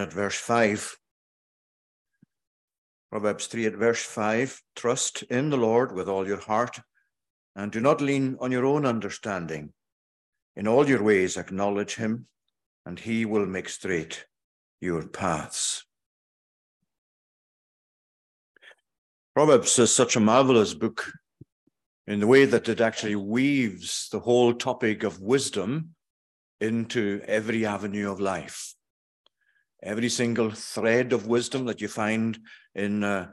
at verse 5. Proverbs 3 at verse 5 Trust in the Lord with all your heart, and do not lean on your own understanding. In all your ways acknowledge him, and he will make straight your paths. Proverbs is such a marvelous book in the way that it actually weaves the whole topic of wisdom into every avenue of life. Every single thread of wisdom that you find in uh,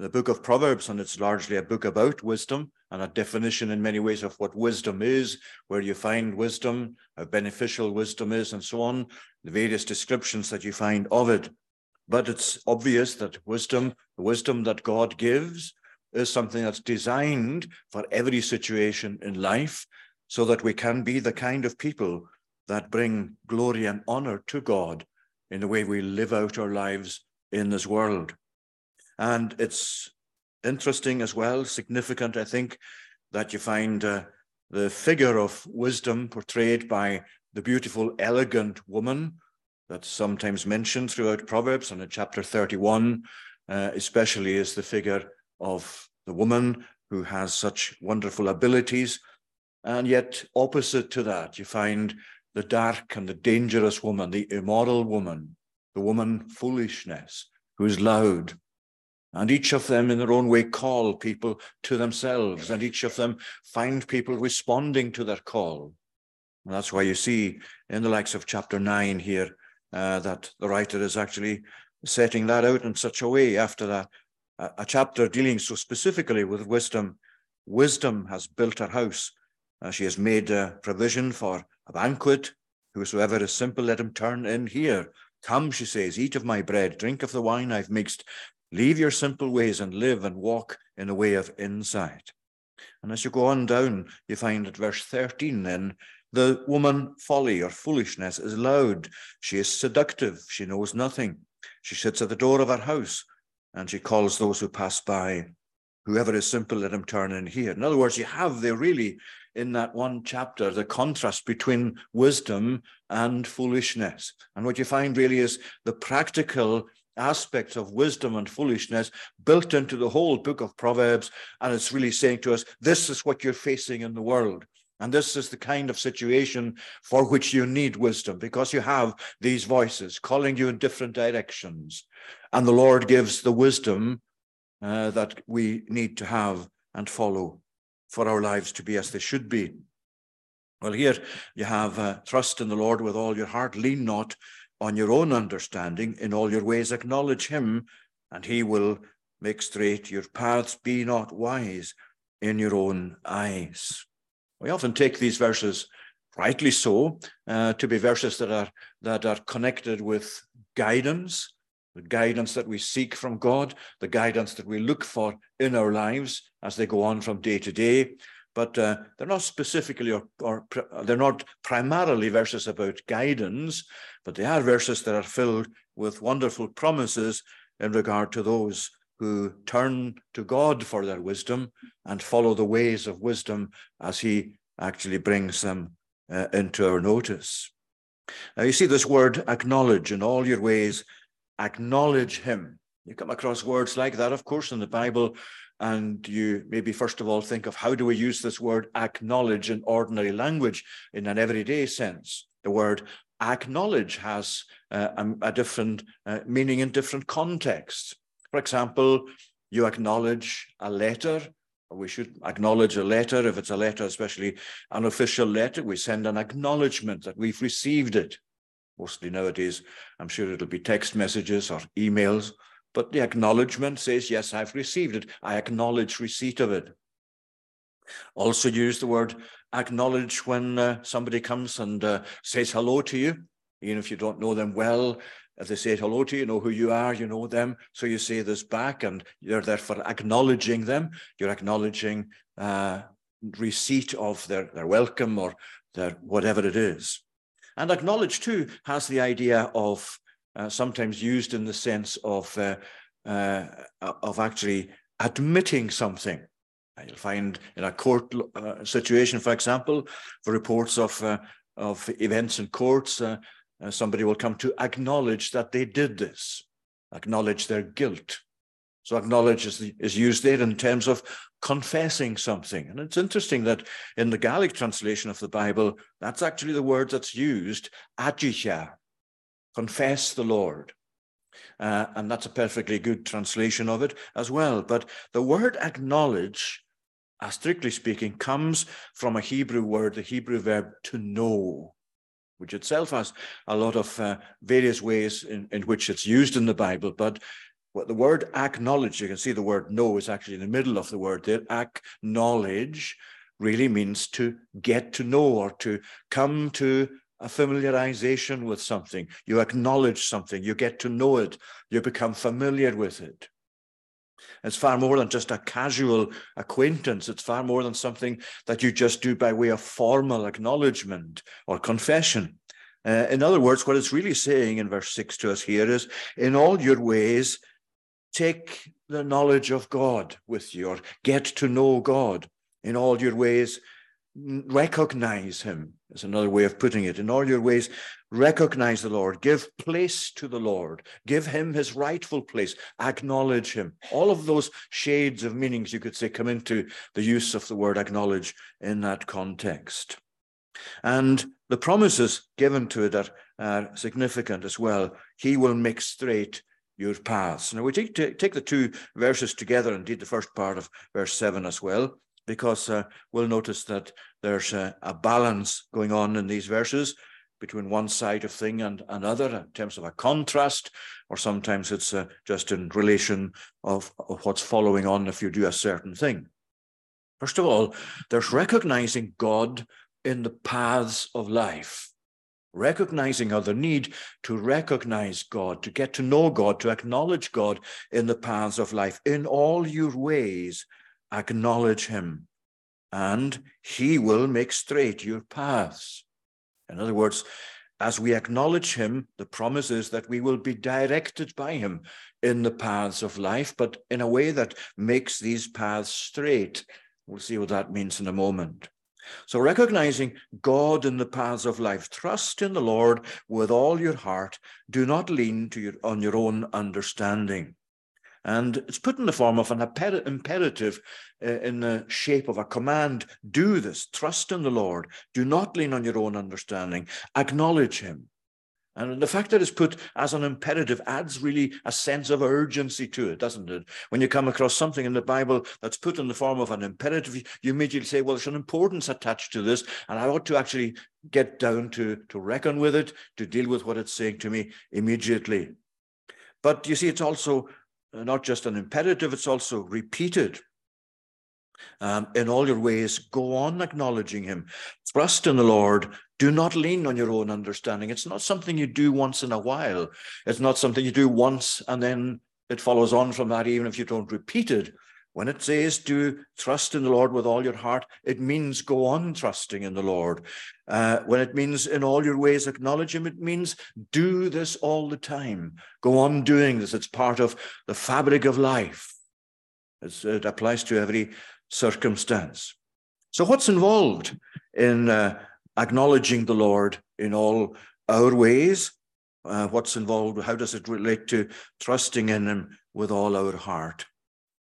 the book of Proverbs, and it's largely a book about wisdom and a definition in many ways of what wisdom is, where you find wisdom, how beneficial wisdom is, and so on, the various descriptions that you find of it. But it's obvious that wisdom, the wisdom that God gives, is something that's designed for every situation in life so that we can be the kind of people that bring glory and honor to God in the way we live out our lives in this world. And it's interesting as well, significant, I think, that you find uh, the figure of wisdom portrayed by the beautiful, elegant woman that's sometimes mentioned throughout Proverbs and in chapter 31, uh, especially is the figure of the woman who has such wonderful abilities. And yet, opposite to that, you find the dark and the dangerous woman, the immoral woman, the woman foolishness, who is loud. And each of them, in their own way, call people to themselves, and each of them find people responding to their call. And that's why you see in the likes of chapter 9 here uh, that the writer is actually setting that out in such a way after that. A, chapter dealing so specifically with wisdom. Wisdom has built her house. Uh, she has made a provision for a banquet. Whosoever is simple, let him turn in here. Come, she says, eat of my bread, drink of the wine I've mixed. Leave your simple ways and live and walk in the way of insight. And as you go on down, you find at verse 13 then, the woman folly or foolishness is loud. She is seductive. She knows nothing. She sits at the door of her house and she calls those who pass by. Whoever is simple, let him turn in here. In other words, you have there really in that one chapter, the contrast between wisdom and foolishness. And what you find really is the practical aspects of wisdom and foolishness built into the whole book of Proverbs. And it's really saying to us, this is what you're facing in the world. And this is the kind of situation for which you need wisdom because you have these voices calling you in different directions. And the Lord gives the wisdom uh, that we need to have and follow for our lives to be as they should be. Well, here you have uh, trust in the Lord with all your heart. Lean not on your own understanding. In all your ways, acknowledge him, and he will make straight your paths. Be not wise in your own eyes. We often take these verses, rightly so, uh, to be verses that are that are connected with guidance, the guidance that we seek from God, the guidance that we look for in our lives as they go on from day to day. But uh, they're not specifically or, or they're not primarily verses about guidance, but they are verses that are filled with wonderful promises in regard to those who turn to God for their wisdom and follow the ways of wisdom as He actually brings them uh, into our notice. Now, you see this word acknowledge in all your ways acknowledge him. You come across words like that, of course, in the Bible, and you maybe first of all think of how do we use this word acknowledge in ordinary language in an everyday sense. The word acknowledge has uh, a, a, different uh, meaning in different contexts. For example, you acknowledge a letter, we should acknowledge a letter. If it's a letter, especially an official letter, we send an acknowledgement that we've received it. Mostly nowadays, I'm sure it'll be text messages or emails, but the acknowledgement says, yes, I've received it. I acknowledge receipt of it. Also use the word acknowledge when uh, somebody comes and uh, says hello to you, even if you don't know them well. If they say hello to you, you know who you are, you know them. So you say this back and you're therefore acknowledging them. You're acknowledging uh, receipt of their, their welcome or their whatever it is. And acknowledge too has the idea of uh, sometimes used in the sense of uh, uh, of actually admitting something. You'll find in a court uh, situation, for example, for reports of uh, of events in courts, uh, somebody will come to acknowledge that they did this, acknowledge their guilt. So acknowledge is, is used there in terms of confessing something. And it's interesting that in the Gaelic translation of the Bible, that's actually the word that's used, agicha, confess the Lord. Uh, and that's a perfectly good translation of it as well. But the word acknowledge, uh, strictly speaking, comes from a Hebrew word, the Hebrew verb to know, which itself has a lot of uh, various ways in, in which it's used in the Bible. But what the word acknowledge, you can see the word know is actually in the middle of the word there. Acknowledge really means to get to know or to come to a familiarization with something. You acknowledge something, you get to know it, you become familiar with it. It's far more than just a casual acquaintance. It's far more than something that you just do by way of formal acknowledgement or confession. Uh, in other words, what it's really saying in verse 6 to us here is in all your ways, take the knowledge of God with you, or get to know God in all your ways, recognize him is another way of putting it. In all your ways recognize the lord. Give place to the lord. Give him his rightful place. Acknowledge him. All of those shades of meanings you could say come into the use of the word acknowledge in that context. And the promises given to it are, are significant as well. He will make straight your paths now we take, take the two verses together indeed the first part of verse 7 as well because uh, we'll notice that there's a, a, balance going on in these verses between one side of thing and another in terms of a contrast, or sometimes it's uh, just in relation of, of what's following on if you do a certain thing. First of all, there's recognizing God in the paths of life recognizing other need to recognize God, to get to know God, to acknowledge God in the paths of life. In all your ways, acknowledge him, and he will make straight your paths. In other words, as we acknowledge him, the promise is that we will be directed by him in the paths of life, but in a way that makes these paths straight. We'll see what that means in a moment. So, recognizing God in the paths of life, trust in the Lord with all your heart. Do not lean to your, on your own understanding. And it's put in the form of an imperative uh, in the shape of a command do this, trust in the Lord, do not lean on your own understanding, acknowledge Him. And the fact that it's put as an imperative adds really a sense of urgency to it, doesn't it? When you come across something in the Bible that's put in the form of an imperative, you immediately say, well, there's an importance attached to this, and I ought to actually get down to, to reckon with it, to deal with what it's saying to me immediately. But you see, it's also uh, not just an imperative, it's also repeated. Um, in all your ways, go on acknowledging him. Trust in the Lord. Do not lean on your own understanding. It's not something you do once in a while. It's not something you do once and then it follows on from that, even if you don't repeat it. When it says do trust in the Lord with all your heart, it means go on trusting in the Lord. Uh, when it means in all your ways acknowledge Him, it means do this all the time. Go on doing this. It's part of the fabric of life. It's, it applies to every circumstance. So, what's involved in uh, acknowledging the Lord in all our ways? Uh, what's involved? How does it relate to trusting in Him with all our heart?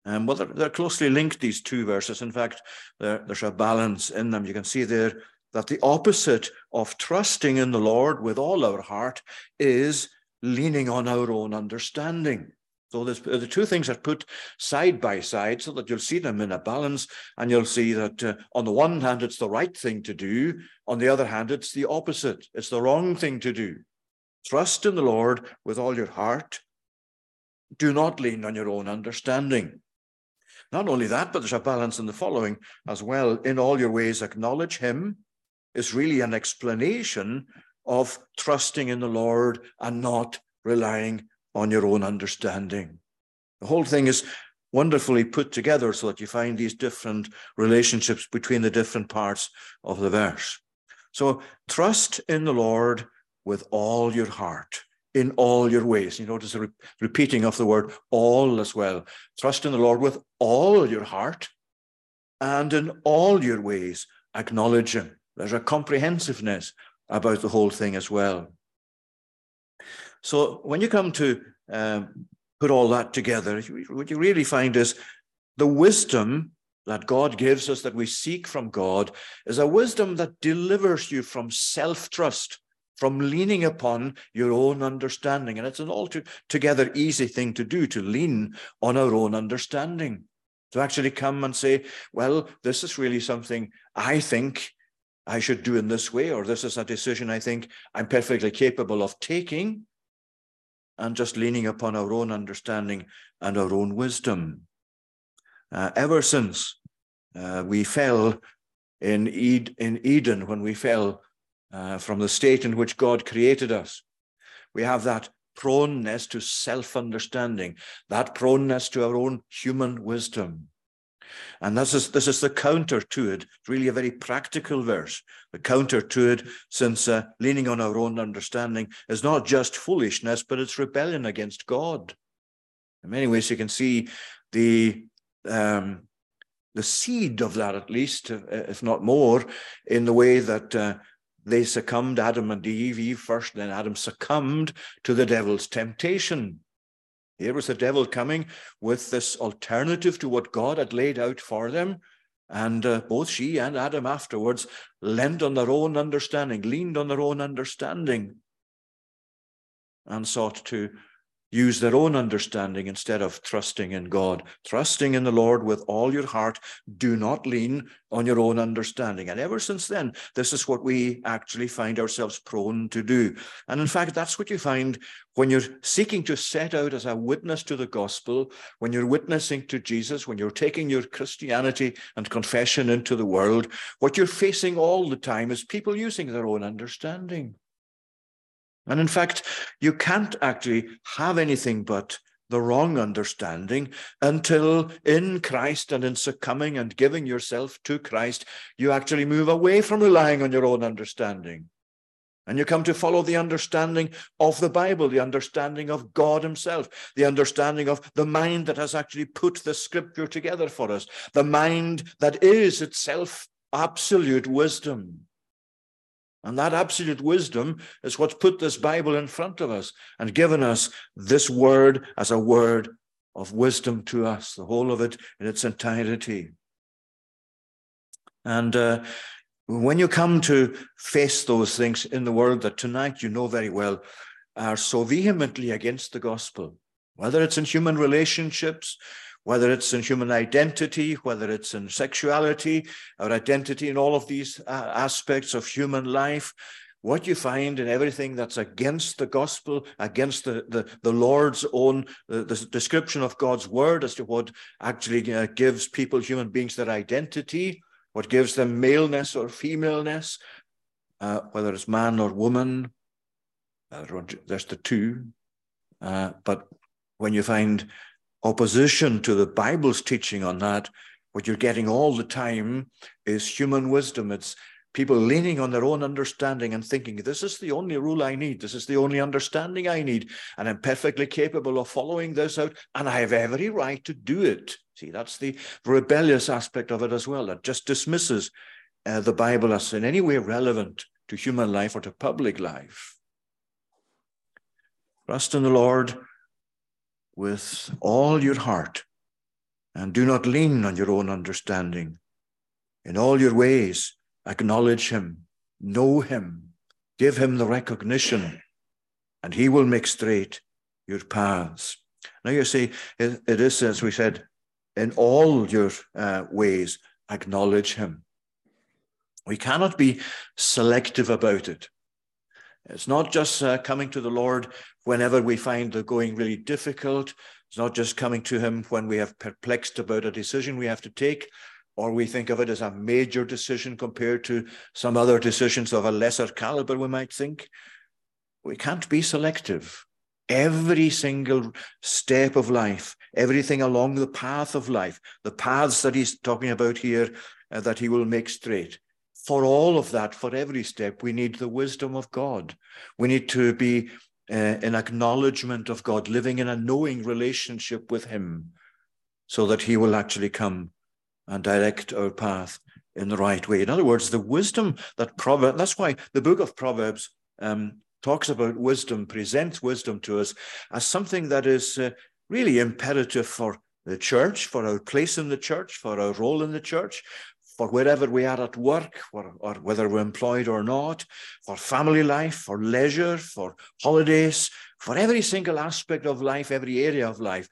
Um, well, they're, they're, closely linked, these two verses. In fact, there's a balance in them. You can see there that the opposite of trusting in the Lord with all our heart is leaning on our own understanding. So the two things are put side by side so that you'll see them in a balance, and you'll see that uh, on the one hand, it's the right thing to do. On the other hand, it's the opposite. It's the wrong thing to do. Trust in the Lord with all your heart. Do not lean on your own understanding. Not only that, but there's a balance in the following as well. In all your ways, acknowledge him is really an explanation of trusting in the Lord and not relying on your own understanding. The whole thing is wonderfully put together so that you find these different relationships between the different parts of the verse. So trust in the Lord with all your heart in all your ways. You notice the re- repeating of the word all as well. Trust in the Lord with all your heart and in all your ways acknowledge Him. There's a comprehensiveness about the whole thing as well. So when you come to um, put all that together, what you really find is the wisdom that God gives us, that we seek from God, is a wisdom that delivers you from self trust, from leaning upon your own understanding. And it's an altogether easy thing to do, to lean on our own understanding, to actually come and say, well, this is really something I think I should do in this way, or this is a decision I think I'm perfectly capable of taking, and just leaning upon our own understanding and our own wisdom. Uh, ever since uh, we fell in, Ed- in Eden, when we fell uh, from the state in which God created us, we have that proneness to self understanding, that proneness to our own human wisdom. And this is, this is the counter to it. It's really a very practical verse. The counter to it, since uh, leaning on our own understanding is not just foolishness, but it's rebellion against God. In many ways, you can see the um, the seed of that, at least, uh, if not more, in the way that uh, they succumbed, Adam and Eve, Eve first, then Adam succumbed to the devil's temptation. Here was the devil coming with this alternative to what God had laid out for them. And uh, both she and Adam afterwards leaned on their own understanding, leaned on their own understanding, and sought to use their own understanding instead of trusting in God. Trusting in the Lord with all your heart. Do not lean on your own understanding. And ever since then, this is what we actually find ourselves prone to do. And in fact, that's what you find when you're seeking to set out as a witness to the gospel, when you're witnessing to Jesus, when you're taking your Christianity and confession into the world. What you're facing all the time is people using their own understanding. And in fact, you can't actually have anything but the wrong understanding until in Christ and in succumbing and giving yourself to Christ, you actually move away from relying on your own understanding. And you come to follow the understanding of the Bible, the understanding of God Himself, the understanding of the mind that has actually put the scripture together for us, the mind that is itself absolute wisdom. And that absolute wisdom is what's put this Bible in front of us and given us this word as a word of wisdom to us, the whole of it in its entirety. And uh, when you come to face those things in the world that tonight you know very well are so vehemently against the gospel, whether it's in human relationships, whether it's in human identity, whether it's in sexuality, our identity in all of these uh, aspects of human life, what you find in everything that's against the gospel, against the, the, the Lord's own the, the, description of God's word as to what actually uh, gives people, human beings, their identity, what gives them maleness or femaleness, uh, whether it's man or woman, uh, there's the two. Uh, but when you find opposition to the Bible's teaching on that, what you're getting all the time is human wisdom. It's people leaning on their own understanding and thinking, this is the only rule I need. This is the only understanding I need. And I'm perfectly capable of following this out. And I have every right to do it. See, that's the rebellious aspect of it as well. That just dismisses uh, the Bible as in any way relevant to human life or to public life. Trust in the Lord with all your heart and do not lean on your own understanding. In all your ways, acknowledge him, know him, give him the recognition, and he will make straight your paths. Now you see, it, it is, as we said, in all your uh, ways, acknowledge him. We cannot be selective about it. It's not just uh, coming to the Lord whenever we find the going really difficult. It's not just coming to Him when we have perplexed about a decision we have to take, or we think of it as a major decision compared to some other decisions of a lesser caliber, we might think. We can't be selective. Every single step of life, everything along the path of life, the paths that he's talking about here, uh, that he will make straight, for all of that, for every step, we need the wisdom of God. We need to be uh, in acknowledgement of God, living in a knowing relationship with Him, so that He will actually come and direct our path in the right way. In other words, the wisdom that Proverbs, that's why the book of Proverbs um, talks about wisdom, presents wisdom to us as something that is uh, really imperative for the church, for our place in the church, for our role in the church, for wherever we are at work, or, or whether we're employed or not, for family life, for leisure, for holidays, for every single aspect of life, every area of life.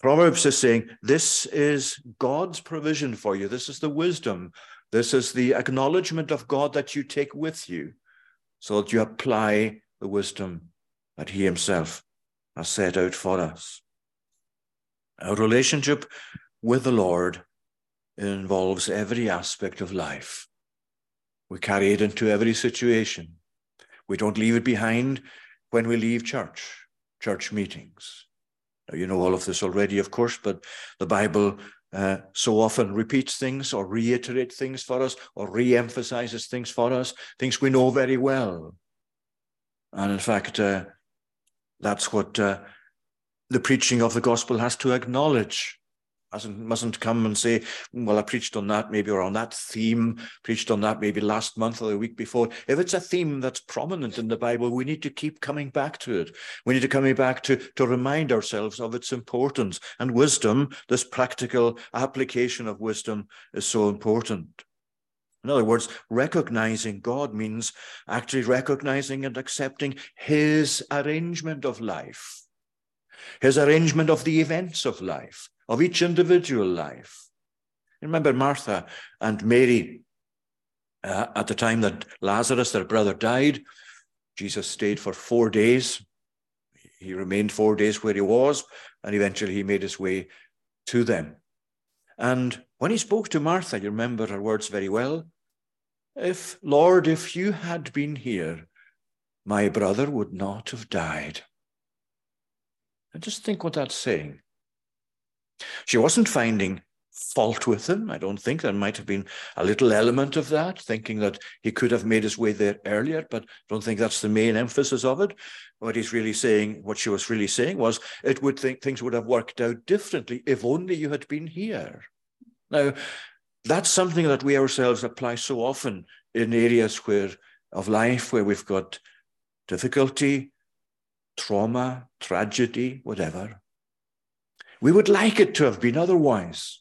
Proverbs is saying, This is God's provision for you. This is the wisdom. This is the acknowledgement of God that you take with you so that you apply the wisdom that He Himself has set out for us. Our relationship with the Lord involves every aspect of life. We carry it into every situation. We don't leave it behind when we leave church, church meetings. Now, you know all of this already, of course, but the Bible uh, so often repeats things or reiterates things for us or re emphasizes things for us, things we know very well. And in fact, uh, that's what uh, the preaching of the gospel has to acknowledge mustn't, mustn't come and say, well, I preached on that maybe, or on that theme, preached on that maybe last month or the week before. If it's a theme that's prominent in the Bible, we need to keep coming back to it. We need to coming back to, to remind ourselves of its importance. And wisdom, this practical application of wisdom is so important. In other words, recognizing God means actually recognizing and accepting his arrangement of life, his arrangement of the events of life, of each individual life. Remember Martha and Mary uh, at the time that Lazarus, their brother, died. Jesus stayed for four days. He remained four days where he was, and eventually he made his way to them. And when he spoke to Martha, you remember her words very well. If, Lord, if you had been here, my brother would not have died. And just think what that's saying. She wasn't finding fault with him. I don't think there might have been a little element of that, thinking that he could have made his way there earlier, but I don't think that's the main emphasis of it. What he's really saying, what she was really saying was, it would think things would have worked out differently if only you had been here. Now, that's something that we ourselves apply so often in areas where of life where we've got difficulty, trauma, tragedy, whatever. We would like it to have been otherwise.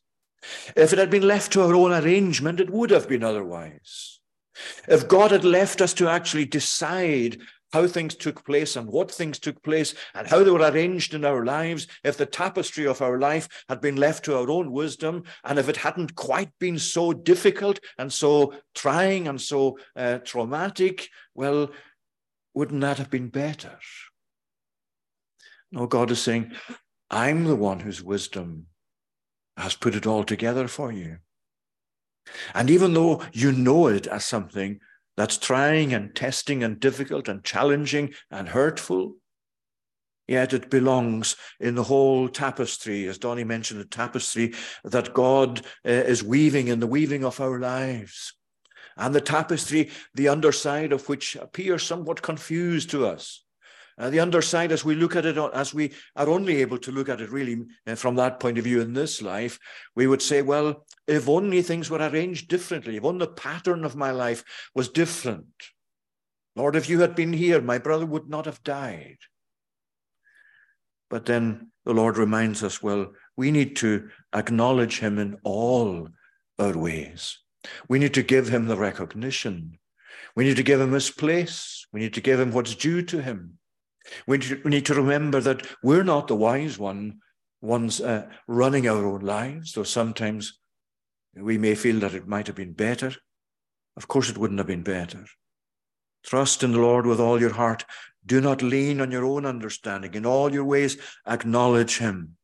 If it had been left to our own arrangement, it would have been otherwise. If God had left us to actually decide how things took place and what things took place and how they were arranged in our lives, if the tapestry of our life had been left to our own wisdom, and if it hadn't quite been so difficult and so trying and so uh, traumatic, well, wouldn't that have been better? No, God is saying, I'm the one whose wisdom has put it all together for you. And even though you know it as something that's trying and testing and difficult and challenging and hurtful, yet it belongs in the whole tapestry, as Donnie mentioned, the tapestry that God uh, is weaving in the weaving of our lives. And the tapestry, the underside of which appears somewhat confused to us. Uh, the underside, as we look at it, as we are only able to look at it really uh, from that point of view in this life, we would say, well, if only things were arranged differently, if only the pattern of my life was different. Lord, if you had been here, my brother would not have died. But then the Lord reminds us, well, we need to acknowledge him in all our ways. We need to give him the recognition. We need to give him his place. We need to give him what's due to him. We need to remember that we're not the wise one, ones uh, running our own lives, though sometimes we may feel that it might have been better. Of course, it wouldn't have been better. Trust in the Lord with all your heart. Do not lean on your own understanding. In all your ways, acknowledge him,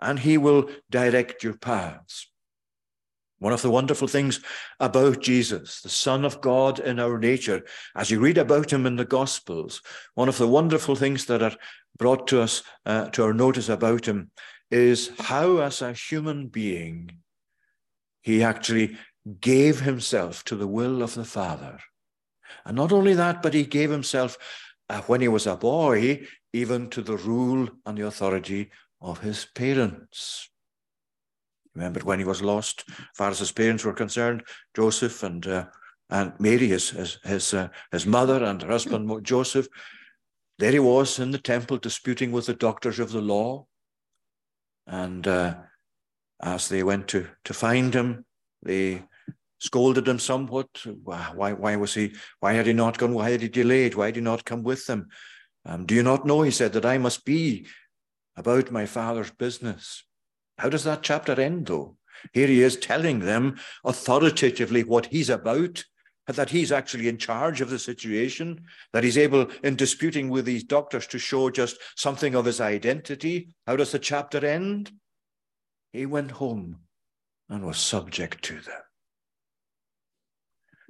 and he will direct your paths. One of the wonderful things about Jesus, the Son of God in our nature, as you read about him in the Gospels, one of the wonderful things that are brought to us, uh, to our notice about him, is how, as a human being, he actually gave himself to the will of the Father. And not only that, but he gave himself, uh, when he was a boy, even to the rule and the authority of his parents. Remember when he was lost, as far as his parents were concerned, Joseph and uh, and Mary, his his his, uh, his mother, and her husband Joseph. There he was in the temple disputing with the doctors of the law. And uh, as they went to to find him, they scolded him somewhat. Why, why was he, why had he not gone? Why had he delayed? Why did he not come with them? Um, do you not know, he said, that I must be about my father's business? How does that chapter end, though? Here he is telling them authoritatively what he's about, that he's actually in charge of the situation, that he's able, in disputing with these doctors, to show just something of his identity. How does the chapter end? He went home and was subject to them.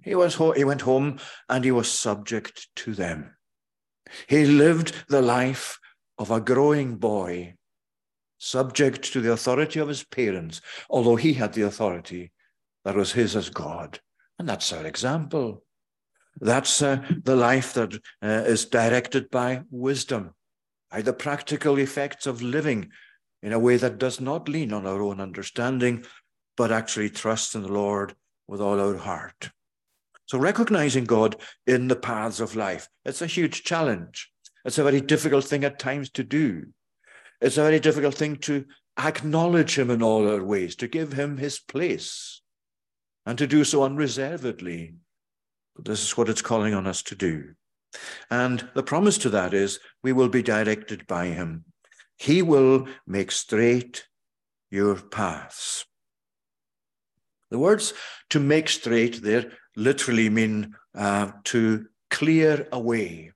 He, was, he went home and he was subject to them. He lived the life of a growing boy, subject to the authority of his parents, although he had the authority that was his as God. And that's our example. That's uh, the life that uh, is directed by wisdom, by the practical effects of living in a way that does not lean on our own understanding, but actually trusts in the Lord with all our heart. So recognizing God in the paths of life, it's a huge challenge. It's a very difficult thing at times to do. It's a very difficult thing to acknowledge him in all our ways, to give him his place, and to do so unreservedly. But this is what it's calling on us to do. And the promise to that is we will be directed by him. He will make straight your paths. The words to make straight there literally mean uh, to clear a way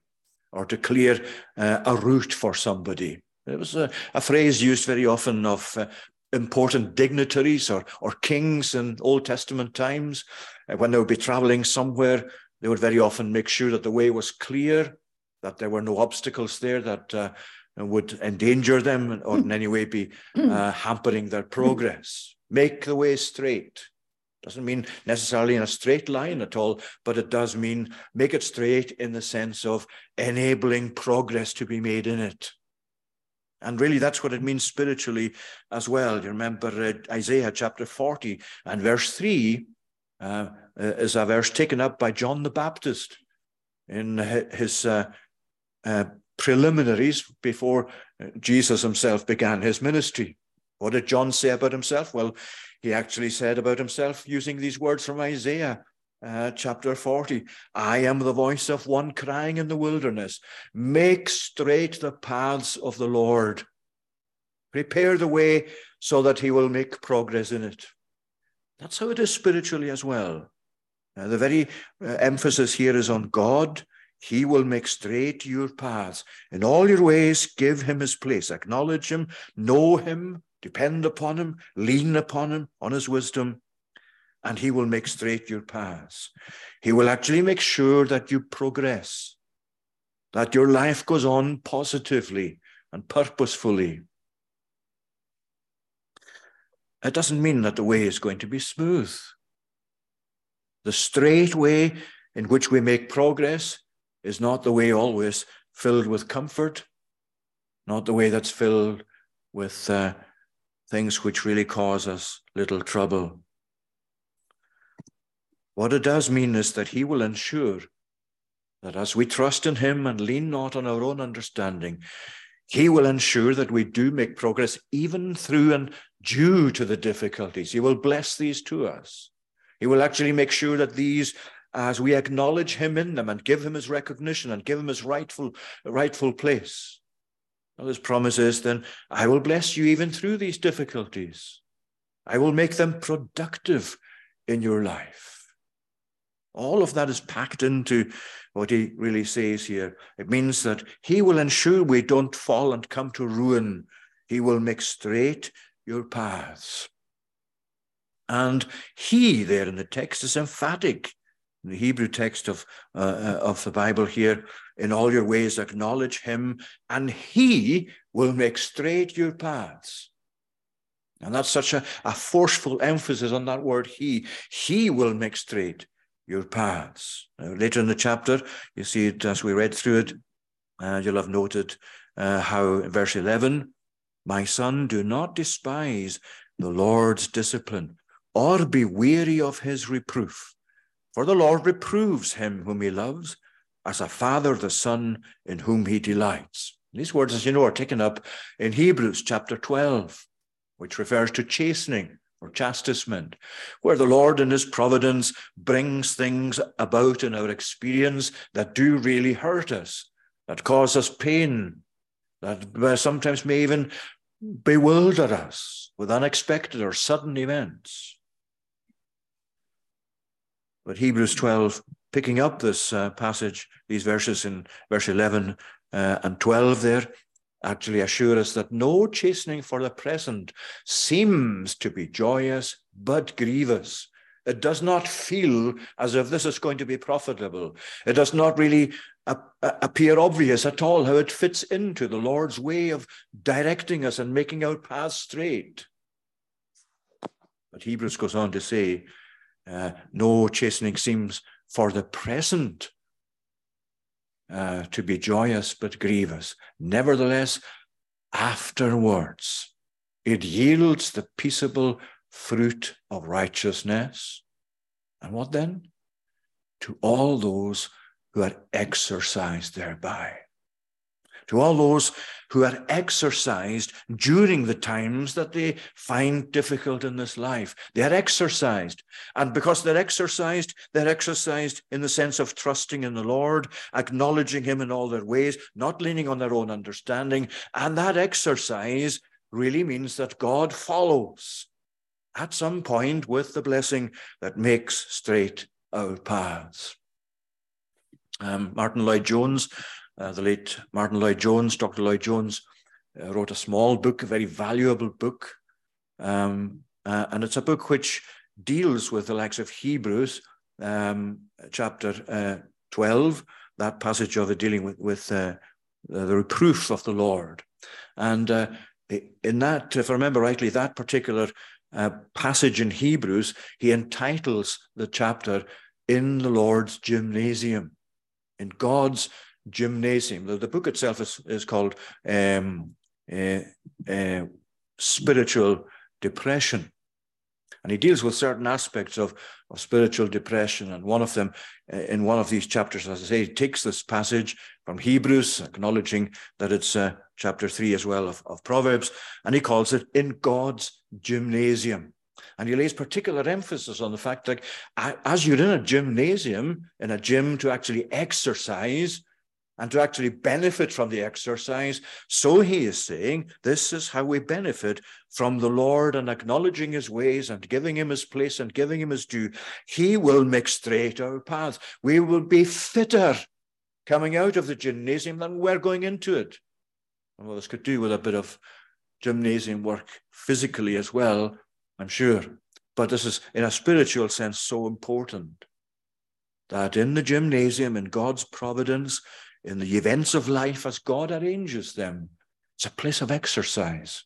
or to clear uh, a route for somebody. It was a, a phrase used very often of uh, important dignitaries or, or kings in Old Testament times. Uh, when they would be traveling somewhere, they would very often make sure that the way was clear, that there were no obstacles there that uh, would endanger them or in any way be uh, hampering their progress. Make the way straight. Doesn't mean necessarily in a straight line at all, but it does mean make it straight in the sense of enabling progress to be made in it. And really, that's what it means spiritually as well. You remember uh, Isaiah chapter 40 and verse 3 uh, uh is a verse taken up by John the Baptist in his uh, uh, preliminaries before uh, Jesus himself began his ministry. What did John say about himself? Well, he actually said about himself, using these words from Isaiah uh, chapter 40 I am the voice of one crying in the wilderness, make straight the paths of the Lord. Prepare the way so that he will make progress in it. That's how it is spiritually as well. The very uh, emphasis here is on God. He will make straight your paths. In all your ways, give him his place. Acknowledge him, know him, Depend upon him, lean upon him, on his wisdom, and he will make straight your paths. He will actually make sure that you progress, that your life goes on positively and purposefully. It doesn't mean that the way is going to be smooth. The straight way in which we make progress is not the way always filled with comfort, not the way that's filled with uh, things which really cause us little trouble. What it does mean is that He will ensure that as we trust in Him and lean not on our own understanding, He will ensure that we do make progress even through and due to the difficulties. He will bless these to us. He will actually make sure that these, as we acknowledge Him in them and give Him His recognition and give Him His rightful, rightful place, well, his promise is then, I will bless you even through these difficulties. I will make them productive in your life. All of that is packed into what he really says here. It means that he will ensure we don't fall and come to ruin. He will make straight your paths. And he, there in the text, is emphatic. In the Hebrew text of, uh, uh of the Bible here, in all your ways, acknowledge him, and he will make straight your paths. And that's such a, a forceful emphasis on that word he. He will make straight your paths. Now, later in the chapter, you see it as we read through it, uh, you'll have noted uh, how in verse 11, my son, do not despise the Lord's discipline or be weary of his reproof. For the Lord reproves him whom he loves, as a father the son in whom he delights. These words, as you know, are taken up in Hebrews chapter 12, which refers to chastening or chastisement, where the Lord in his providence brings things about in our experience that do really hurt us, that cause us pain, that sometimes may even bewilder us with unexpected or sudden events. But Hebrews 12, picking up this uh, passage, these verses in verse 11 uh, and 12 there, actually assure us that no chastening for the present seems to be joyous, but grievous. It does not feel as if this is going to be profitable. It does not really appear obvious at all how it fits into the Lord's way of directing us and making our paths straight. But Hebrews goes on to say, uh, no chastening seems for the present uh, to be joyous but grievous. Nevertheless, afterwards, it yields the peaceable fruit of righteousness. And what then? To all those who are exercised thereby to all those who are exercised during the times that they find difficult in this life. They are exercised. And because they're exercised, they're exercised in the sense of trusting in the Lord, acknowledging Him in all their ways, not leaning on their own understanding. And that exercise really means that God follows at some point with the blessing that makes straight our paths. Um, Martyn Lloyd-Jones uh, the late Martyn Lloyd-Jones, Dr. Lloyd-Jones, uh, wrote a small book, a very valuable book. Um, uh, and it's a book which deals with the likes of Hebrews, um, chapter uh, 12, that passage of dealing with, with uh, the reproof of the Lord. And in that, if I remember rightly, that particular passage in Hebrews, he entitles the chapter In the Lord's Gymnasium, in God's gymnasium. The, the book itself is, is called um, uh, uh, Spiritual Depression. And he deals with certain aspects of, of spiritual depression. And one of them, uh, in one of these chapters, as I say, he takes this passage from Hebrews, acknowledging that it's uh, chapter three as well of, of Proverbs, and he calls it In God's Gymnasium. And he lays particular emphasis on the fact that as you're in a gymnasium, in a gym to actually exercise, and to actually benefit from the exercise. So he is saying, this is how we benefit from the Lord and acknowledging his ways and giving him his place and giving him his due. He will make straight our paths. We will be fitter coming out of the gymnasium than we're going into it. And well, this could do with a bit of gymnasium work physically as well, I'm sure. But this is, in a spiritual sense, so important that in the gymnasium, in God's providence, in the events of life as God arranges them. It's a place of exercise.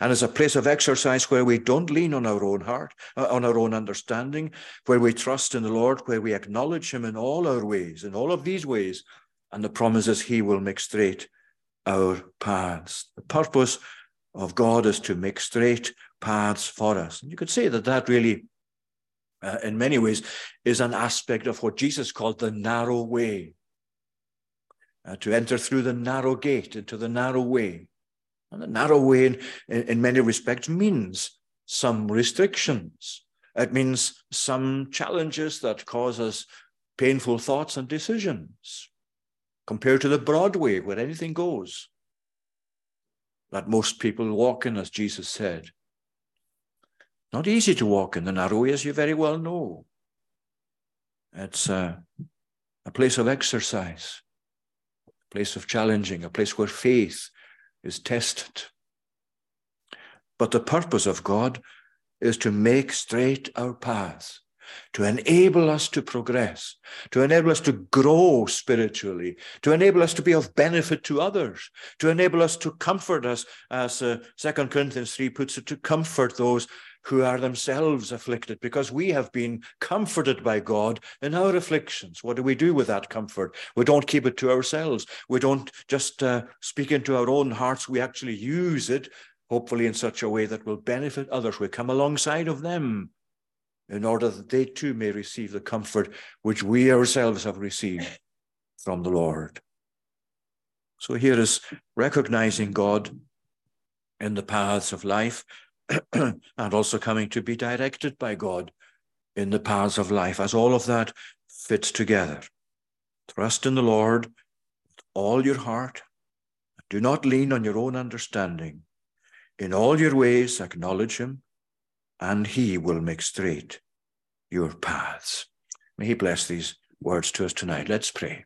And it's a place of exercise where we don't lean on our own heart, uh, on our own understanding, where we trust in the Lord, where we acknowledge Him in all our ways, in all of these ways. And the promise is He will make straight our paths. The purpose of God is to make straight paths for us. And you could say that that really, uh, in many ways, is an aspect of what Jesus called the narrow way uh, to enter through the narrow gate into the narrow way. And the narrow way, in, in, many respects, means some restrictions. It means some challenges that cause us painful thoughts and decisions compared to the broad way where anything goes that most people walk in, as Jesus said. Not easy to walk in the narrow way, as you very well know. It's a, a place of exercise place of challenging, a place where faith is tested. But the purpose of God is to make straight our paths, to enable us to progress, to enable us to grow spiritually, to enable us to be of benefit to others, to enable us to comfort us, as uh, 2 Corinthians 3 puts it, to comfort those who are themselves afflicted, because we have been comforted by God in our afflictions. What do we do with that comfort? We don't keep it to ourselves. We don't just uh, speak into our own hearts. We actually use it, hopefully, in such a way that will benefit others. We come alongside of them in order that they too may receive the comfort which we ourselves have received from the Lord. So here is recognizing God in the paths of life and also coming to be directed by God in the paths of life as all of that fits together. Trust in the Lord with all your heart. Do not lean on your own understanding. In all your ways, acknowledge him, and he will make straight your paths. May he bless these words to us tonight. Let's pray.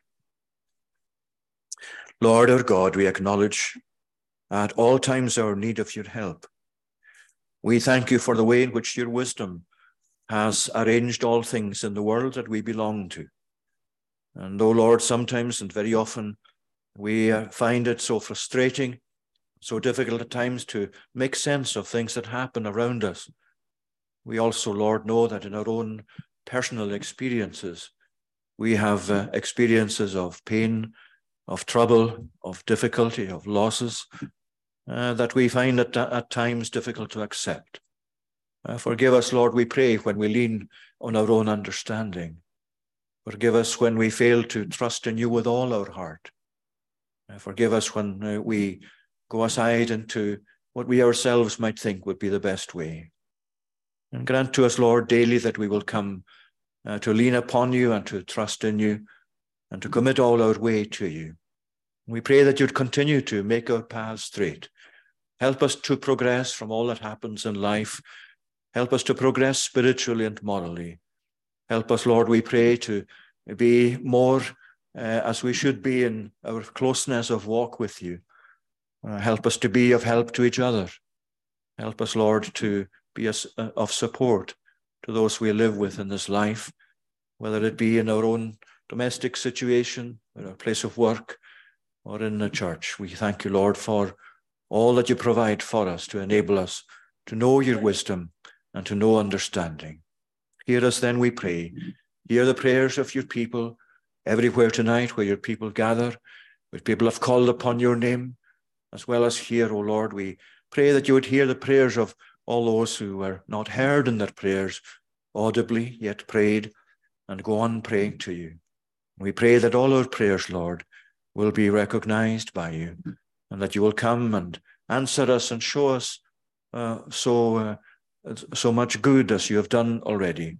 Lord our God, we acknowledge at all times our need of your help. We thank you for the way in which your wisdom has arranged all things in the world that we belong to. And though, Lord, sometimes and very often we uh, find it so frustrating, so difficult at times to make sense of things that happen around us, we also, Lord, know that in our own personal experiences, we have uh, experiences of pain of trouble, of difficulty, of losses uh, that we find at, at times difficult to accept. Uh, forgive us, Lord, we pray, when we lean on our own understanding. Forgive us when we fail to trust in you with all our heart. Uh, forgive us when uh, we go aside into what we ourselves might think would be the best way. And grant to us, Lord, daily that we will come uh, to lean upon you and to trust in you and to commit all our way to you. We pray that you'd continue to make our paths straight. Help us to progress from all that happens in life. Help us to progress spiritually and morally. Help us, Lord, we pray, to be more uh, as we should be in our closeness of walk with you. Uh, help us to be of help to each other. Help us, Lord, to be uh, of support to those we live with in this life, whether it be in our own domestic situation, or our place of work, or in the church. We thank you, Lord, for all that you provide for us to enable us to know your wisdom and to know understanding. Hear us then, we pray. Hear the prayers of your people everywhere tonight where your people gather, where people have called upon your name, as well as here, O Lord. We pray that you would hear the prayers of all those who were not heard in their prayers audibly, yet prayed, and go on praying to you. We pray that all our prayers, Lord, will be recognized by you and that you will come and answer us and show us uh, so, uh, so much good as you have done already,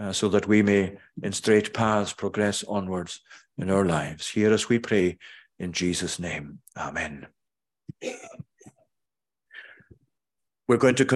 uh, so that we may in straight paths progress onwards in our lives. Hear us, we pray, in Jesus' name. Amen. We're going to